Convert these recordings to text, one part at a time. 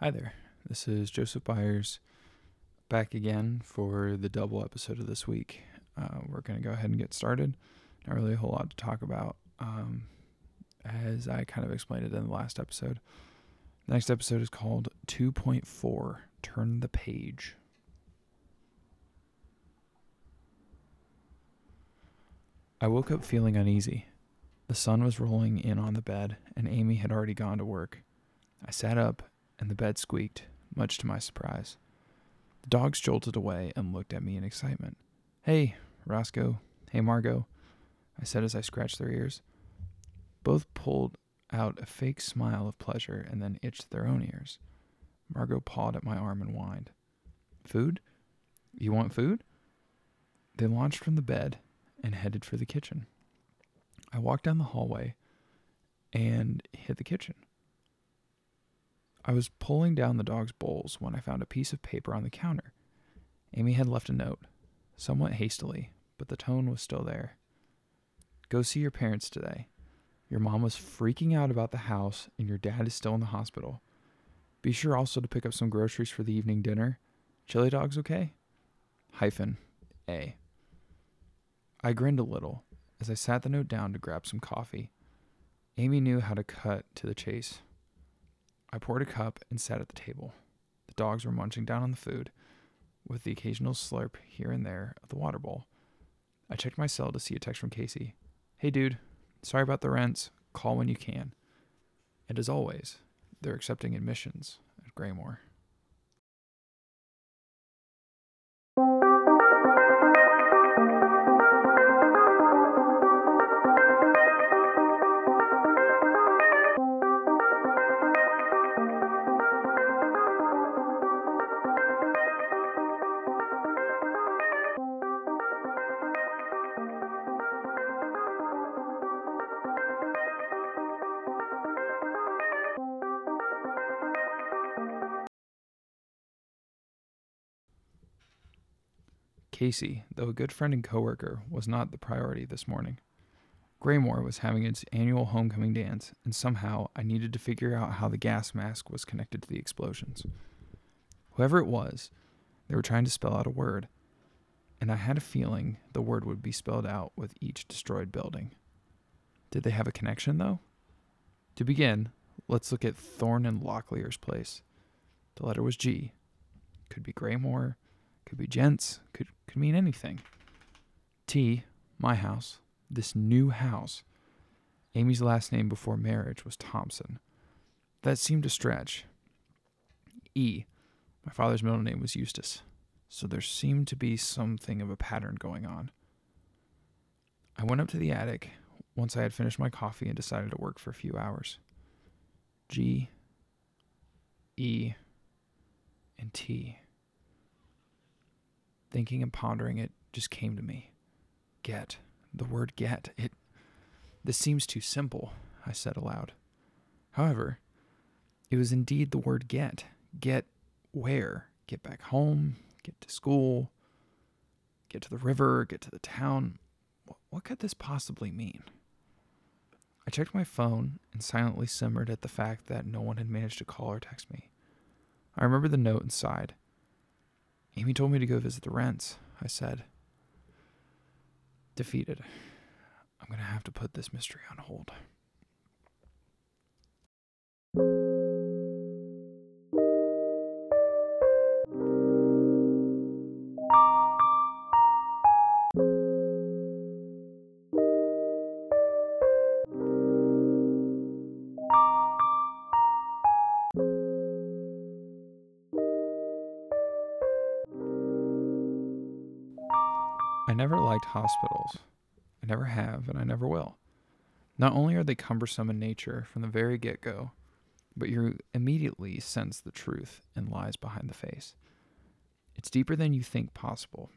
Hi there. This is Joseph Byers back again for the double episode of this week. Uh, we're going to go ahead and get started. Not really a whole lot to talk about, um, as I kind of explained it in the last episode. The next episode is called 2.4 Turn the Page. I woke up feeling uneasy. The sun was rolling in on the bed, and Amy had already gone to work. I sat up and the bed squeaked, much to my surprise. The dogs jolted away and looked at me in excitement. Hey, Roscoe. Hey, Margot, I said as I scratched their ears. Both pulled out a fake smile of pleasure and then itched their own ears. Margot pawed at my arm and whined. Food? You want food? They launched from the bed and headed for the kitchen. I walked down the hallway and hit the kitchen. I was pulling down the dog's bowls when I found a piece of paper on the counter. Amy had left a note, somewhat hastily, but the tone was still there. Go see your parents today. Your mom was freaking out about the house, and your dad is still in the hospital. Be sure also to pick up some groceries for the evening dinner. Chili dogs okay? Hyphen A. I grinned a little as I sat the note down to grab some coffee. Amy knew how to cut to the chase. I poured a cup and sat at the table. The dogs were munching down on the food, with the occasional slurp here and there of the water bowl. I checked my cell to see a text from Casey. Hey, dude, sorry about the rents. Call when you can. And as always, they're accepting admissions at Graymore. Casey, though a good friend and coworker, was not the priority this morning. Graymore was having its annual homecoming dance, and somehow I needed to figure out how the gas mask was connected to the explosions. Whoever it was, they were trying to spell out a word, and I had a feeling the word would be spelled out with each destroyed building. Did they have a connection, though? To begin, let's look at Thorn and Locklear's place. The letter was G. Could be Graymore, could be Gents, could could mean anything. T, my house, this new house. Amy's last name before marriage was Thompson. That seemed a stretch. E, my father's middle name was Eustace, so there seemed to be something of a pattern going on. I went up to the attic once I had finished my coffee and decided to work for a few hours. G, E, and T. Thinking and pondering it just came to me. Get. The word get. It. This seems too simple, I said aloud. However, it was indeed the word get. Get where? Get back home, get to school, get to the river, get to the town. What could this possibly mean? I checked my phone and silently simmered at the fact that no one had managed to call or text me. I remembered the note and sighed. Amy told me to go visit the rents, I said. Defeated. I'm going to have to put this mystery on hold. Hospitals. I never have, and I never will. Not only are they cumbersome in nature from the very get go, but you immediately sense the truth and lies behind the face. It's deeper than you think possible.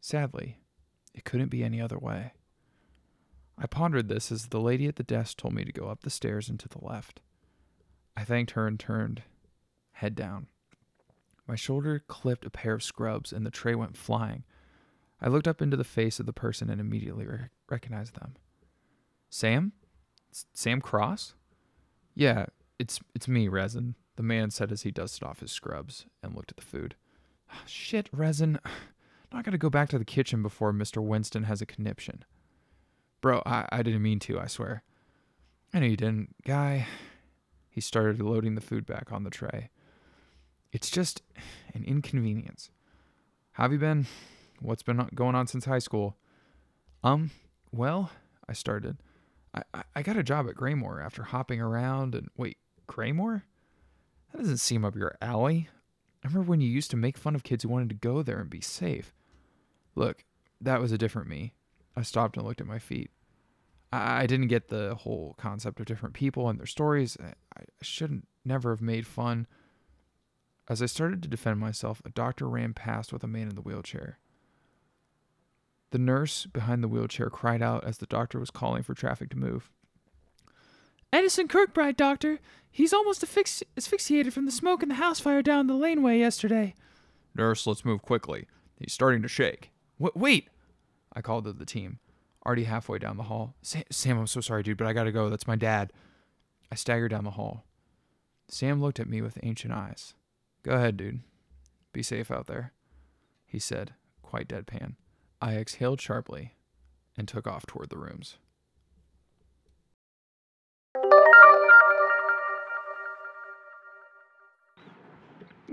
Sadly, it couldn't be any other way. I pondered this as the lady at the desk told me to go up the stairs and to the left. I thanked her and turned, head down. My shoulder clipped a pair of scrubs and the tray went flying. I looked up into the face of the person and immediately re- recognized them. Sam? Sam Cross? Yeah, it's it's me, Resin. the man said as he dusted off his scrubs and looked at the food. Ah, shit, resin. Not gonna go back to the kitchen before Mr. Winston has a conniption. Bro, I, I didn't mean to, I swear. I know you didn't. Guy. He started loading the food back on the tray. It's just an inconvenience. How have you been? What's been going on since high school? Um, well, I started. I, I, I got a job at Graymore after hopping around and. Wait, Graymore? That doesn't seem up your alley. I remember when you used to make fun of kids who wanted to go there and be safe. Look, that was a different me. I stopped and looked at my feet. I, I didn't get the whole concept of different people and their stories. I, I shouldn't never have made fun. As I started to defend myself, a doctor ran past with a man in the wheelchair. The nurse behind the wheelchair cried out as the doctor was calling for traffic to move. Edison Kirkbride, doctor. He's almost affix- asphyxiated from the smoke in the house fire down the laneway yesterday. Nurse, let's move quickly. He's starting to shake. W- wait! I called to the team, already halfway down the hall. Sam, I'm so sorry, dude, but I gotta go. That's my dad. I staggered down the hall. Sam looked at me with ancient eyes. Go ahead, dude. Be safe out there, he said, quite deadpan. I exhaled sharply and took off toward the rooms.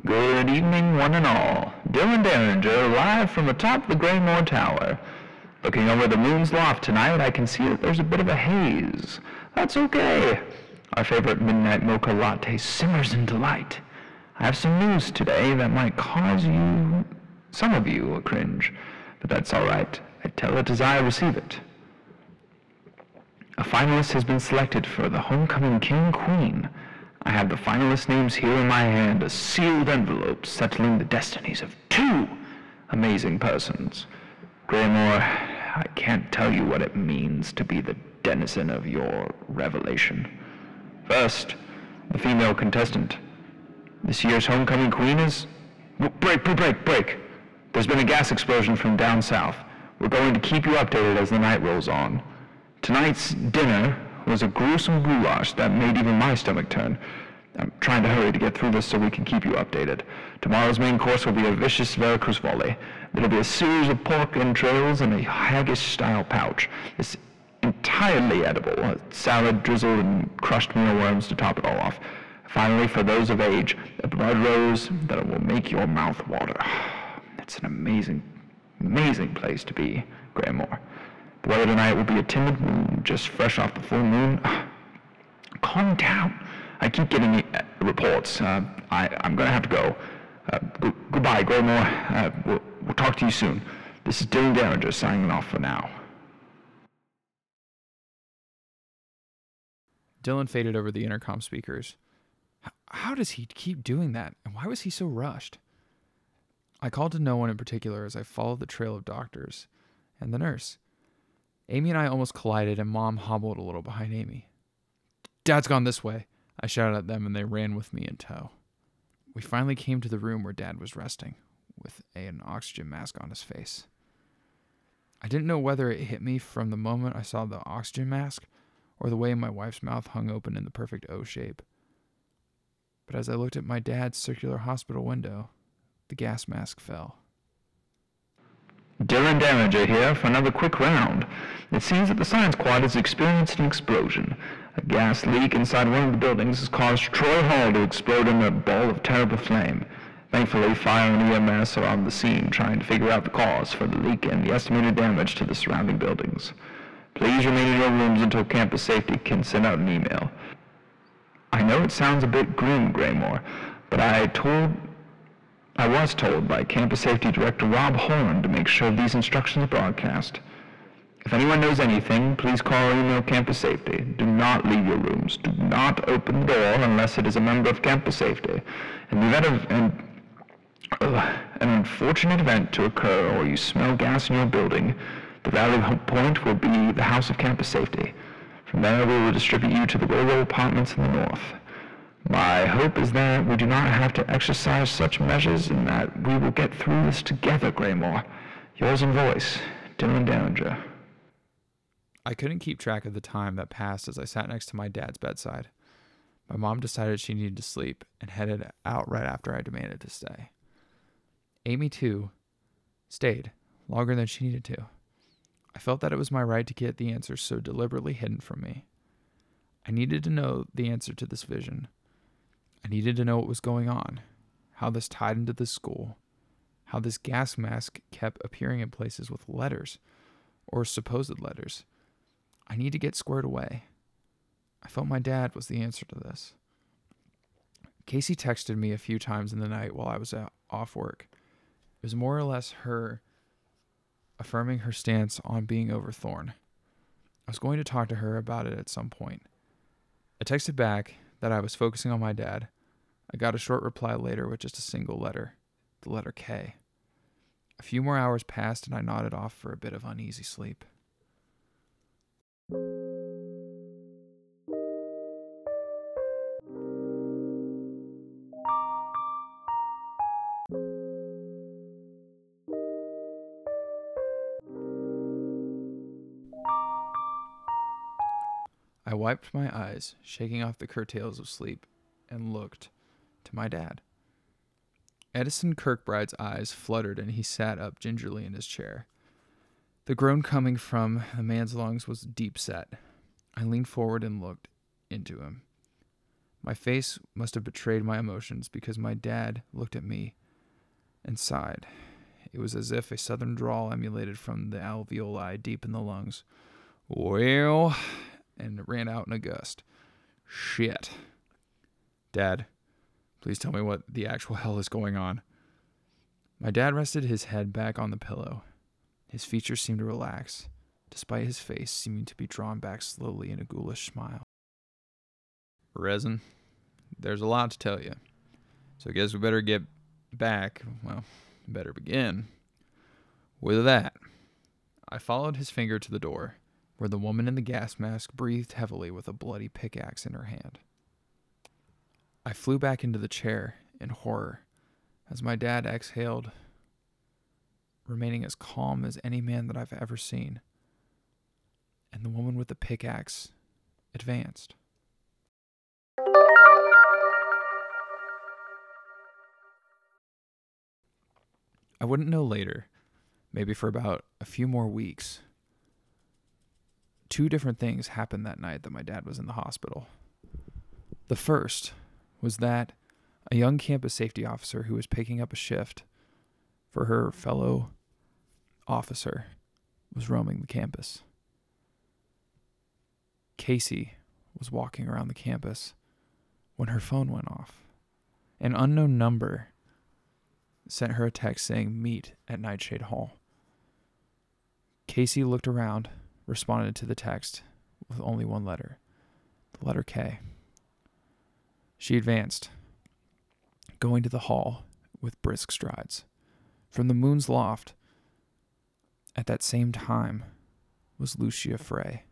Good evening, one and all. Dylan Derringer, live from atop the Graymore Tower. Looking over the moon's loft tonight, I can see that there's a bit of a haze. That's okay. Our favorite midnight mocha latte simmers in delight. I have some news today that might cause you, some of you, a cringe, but that's all right. I tell it as I receive it. A finalist has been selected for the Homecoming King Queen. I have the finalist names here in my hand, a sealed envelope settling the destinies of two amazing persons. Graymore, I can't tell you what it means to be the denizen of your revelation. First, the female contestant. This year's homecoming queen is... Break, break, break, break. There's been a gas explosion from down south. We're going to keep you updated as the night rolls on. Tonight's dinner was a gruesome goulash that made even my stomach turn. I'm trying to hurry to get through this so we can keep you updated. Tomorrow's main course will be a vicious Veracruz volley. There'll be a series of pork entrails in a haggis-style pouch. It's entirely edible. A salad drizzled in crushed mealworms to top it all off. Finally, for those of age, a blood rose that will make your mouth water. It's an amazing, amazing place to be, Graymore. The weather tonight will be a timid moon, just fresh off the full moon. Calm down. I keep getting uh, reports. Uh, I, I'm going to have to go. Uh, g- goodbye, Graymore. Uh, we'll, we'll talk to you soon. This is Dylan Derringer signing off for now. Dylan faded over the intercom speakers. How does he keep doing that? And why was he so rushed? I called to no one in particular as I followed the trail of doctors and the nurse. Amy and I almost collided, and Mom hobbled a little behind Amy. Dad's gone this way. I shouted at them, and they ran with me in tow. We finally came to the room where Dad was resting, with an oxygen mask on his face. I didn't know whether it hit me from the moment I saw the oxygen mask or the way my wife's mouth hung open in the perfect O shape. But as I looked at my dad's circular hospital window, the gas mask fell. Dylan Derringer here for another quick round. It seems that the science quad has experienced an explosion. A gas leak inside one of the buildings has caused Troy Hall to explode in a ball of terrible flame. Thankfully, fire and EMS are on the scene trying to figure out the cause for the leak and the estimated damage to the surrounding buildings. Please remain in your rooms until campus safety can send out an email. I know it sounds a bit grim, Graymore, but I told I was told by Campus Safety Director Rob Horn to make sure these instructions are broadcast. If anyone knows anything, please call or email Campus Safety. Do not leave your rooms. Do not open the door unless it is a member of Campus Safety. In the event of an, uh, an unfortunate event to occur or you smell gas in your building, the rally point will be the House of Campus Safety. From there, we will distribute you to the Willow Apartments in the north. My hope is that we do not have to exercise such measures and that we will get through this together, Graymore. Yours in voice, Dylan Derringer. I couldn't keep track of the time that passed as I sat next to my dad's bedside. My mom decided she needed to sleep and headed out right after I demanded to stay. Amy, too, stayed longer than she needed to. I felt that it was my right to get the answer so deliberately hidden from me. I needed to know the answer to this vision. I needed to know what was going on, how this tied into the school, how this gas mask kept appearing in places with letters, or supposed letters. I need to get squared away. I felt my dad was the answer to this. Casey texted me a few times in the night while I was off work. It was more or less her affirming her stance on being over Thorn. I was going to talk to her about it at some point. I texted back that I was focusing on my dad. I got a short reply later with just a single letter, the letter K. A few more hours passed and I nodded off for a bit of uneasy sleep. I wiped my eyes, shaking off the curtails of sleep, and looked to my dad. Edison Kirkbride's eyes fluttered and he sat up gingerly in his chair. The groan coming from the man's lungs was deep set. I leaned forward and looked into him. My face must have betrayed my emotions because my dad looked at me and sighed. It was as if a southern drawl emulated from the alveoli deep in the lungs. Well, and it ran out in a gust. Shit. Dad, please tell me what the actual hell is going on. My dad rested his head back on the pillow. His features seemed to relax, despite his face seeming to be drawn back slowly in a ghoulish smile. Resin, there's a lot to tell you. So I guess we better get back, well, better begin with that. I followed his finger to the door where the woman in the gas mask breathed heavily with a bloody pickaxe in her hand. I flew back into the chair in horror as my dad exhaled, remaining as calm as any man that I've ever seen. And the woman with the pickaxe advanced. I wouldn't know later, maybe for about a few more weeks, two different things happened that night that my dad was in the hospital. The first was that a young campus safety officer who was picking up a shift for her fellow officer was roaming the campus. Casey was walking around the campus when her phone went off. An unknown number sent her a text saying, Meet at Nightshade Hall. Casey looked around responded to the text with only one letter the letter K. She advanced, going to the hall with brisk strides. From the moon's loft, at that same time, was Lucia Frey.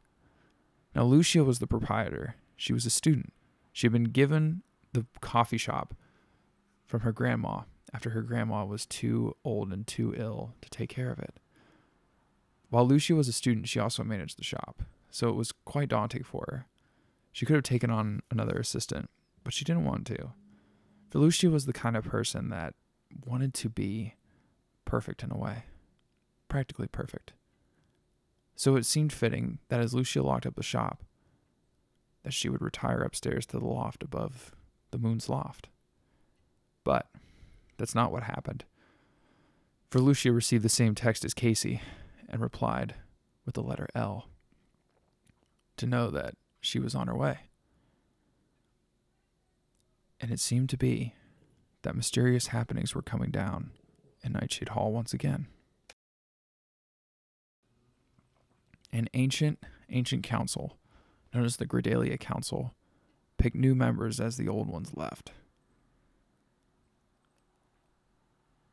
Now, Lucia was the proprietor. She was a student. She had been given the coffee shop from her grandma after her grandma was too old and too ill to take care of it. While Lucia was a student, she also managed the shop, so it was quite daunting for her. She could have taken on another assistant, but she didn't want to. Lucia was the kind of person that wanted to be perfect in a way, practically perfect. So it seemed fitting that as Lucia locked up the shop, that she would retire upstairs to the loft above the moon's loft. But that's not what happened. For Lucia received the same text as Casey, and replied with the letter L to know that she was on her way. And it seemed to be that mysterious happenings were coming down in Nightshade Hall once again. An ancient, ancient council, known as the Gradelia Council, picked new members as the old ones left.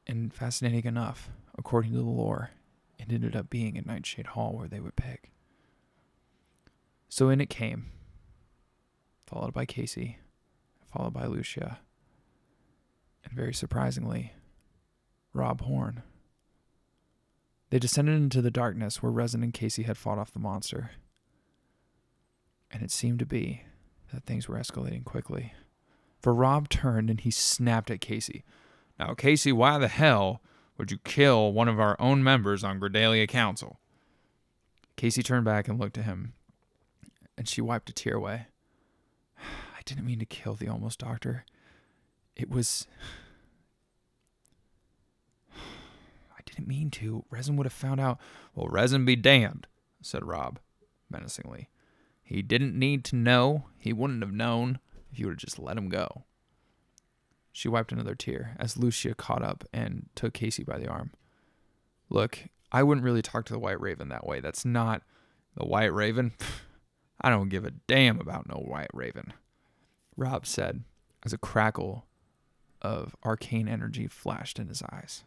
And fascinating enough, according to the lore, it ended up being in Nightshade Hall where they would pick. So in it came, followed by Casey, followed by Lucia, and very surprisingly, Rob Horn. They descended into the darkness where Resin and Casey had fought off the monster. And it seemed to be that things were escalating quickly. For Rob turned and he snapped at Casey. Now, Casey, why the hell would you kill one of our own members on Gredalia Council? Casey turned back and looked at him, and she wiped a tear away. I didn't mean to kill the almost doctor. It was. I didn't mean to. Resin would have found out. Well, Resin be damned, said Rob menacingly. He didn't need to know. He wouldn't have known if you would have just let him go. She wiped another tear as Lucia caught up and took Casey by the arm. Look, I wouldn't really talk to the White Raven that way. That's not. The White Raven? I don't give a damn about no White Raven, Rob said as a crackle of arcane energy flashed in his eyes.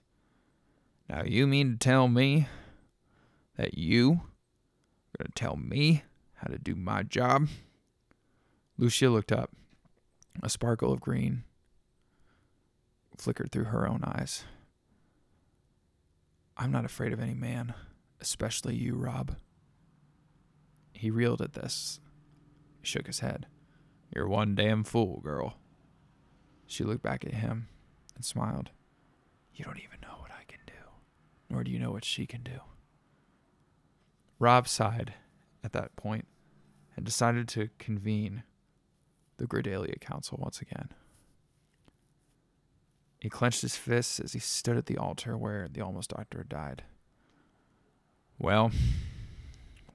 Now, you mean to tell me that you are going to tell me how to do my job? Lucia looked up. A sparkle of green flickered through her own eyes. I'm not afraid of any man, especially you, Rob. He reeled at this, shook his head. You're one damn fool, girl. She looked back at him and smiled. You don't even know what I can do, nor do you know what she can do. Rob sighed at that point and decided to convene the Gredalia Council once again. He clenched his fists as he stood at the altar where the almost doctor had died. Well,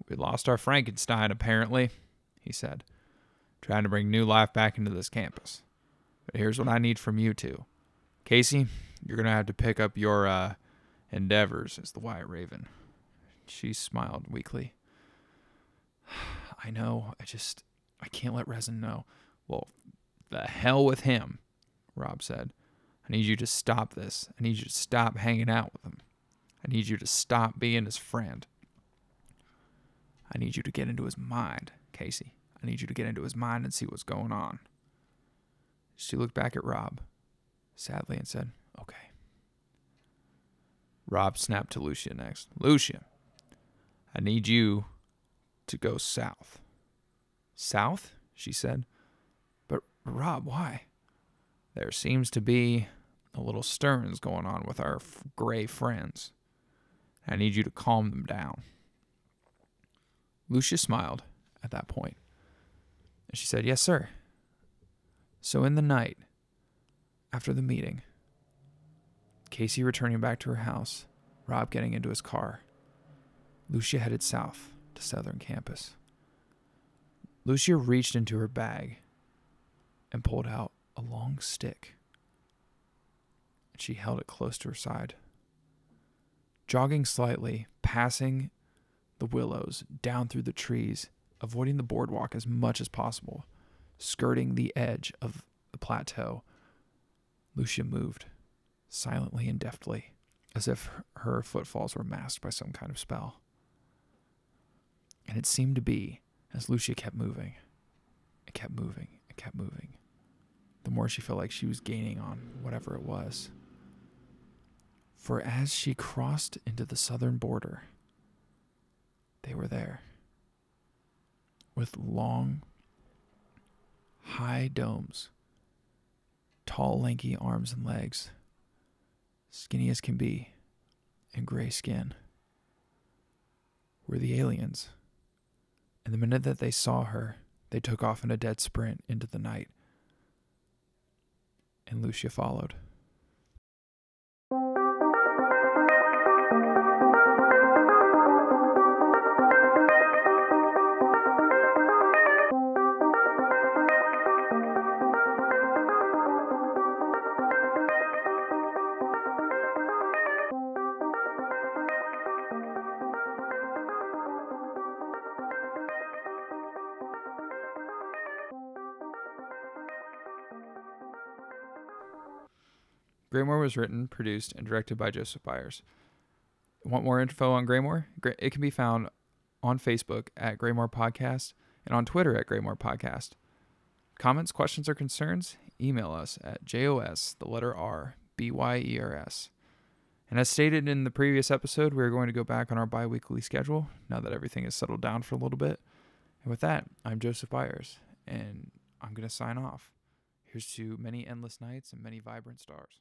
we lost our Frankenstein, apparently, he said, trying to bring new life back into this campus. But here's what I need from you two. Casey, you're going to have to pick up your uh, endeavors as the White Raven. She smiled weakly. I know. I just. I can't let Resin know. Well, the hell with him, Rob said. I need you to stop this. I need you to stop hanging out with him. I need you to stop being his friend. I need you to get into his mind, Casey. I need you to get into his mind and see what's going on. She looked back at Rob sadly and said, Okay. Rob snapped to Lucia next. Lucia, I need you to go south. South? She said. But, Rob, why? There seems to be a little stirrings going on with our f- gray friends. I need you to calm them down. Lucia smiled at that point, and she said, Yes, sir. So, in the night, after the meeting, Casey returning back to her house, Rob getting into his car, Lucia headed south to Southern Campus. Lucia reached into her bag and pulled out a long stick. She held it close to her side. Jogging slightly, passing the willows down through the trees, avoiding the boardwalk as much as possible, skirting the edge of the plateau, Lucia moved, silently and deftly, as if her footfalls were masked by some kind of spell. And it seemed to be, as Lucia kept moving, and kept moving, and kept moving, the more she felt like she was gaining on whatever it was. For as she crossed into the southern border, they were there. With long, high domes, tall, lanky arms and legs, skinny as can be, and gray skin, were the aliens. And the minute that they saw her, they took off in a dead sprint into the night. And Lucia followed. Graymore was written, produced, and directed by Joseph Byers. Want more info on Graymore? It can be found on Facebook at Graymore Podcast and on Twitter at Graymore Podcast. Comments, questions, or concerns? Email us at JOS, the letter R, B Y E R S. And as stated in the previous episode, we're going to go back on our bi weekly schedule now that everything is settled down for a little bit. And with that, I'm Joseph Byers, and I'm going to sign off. Here's to many endless nights and many vibrant stars.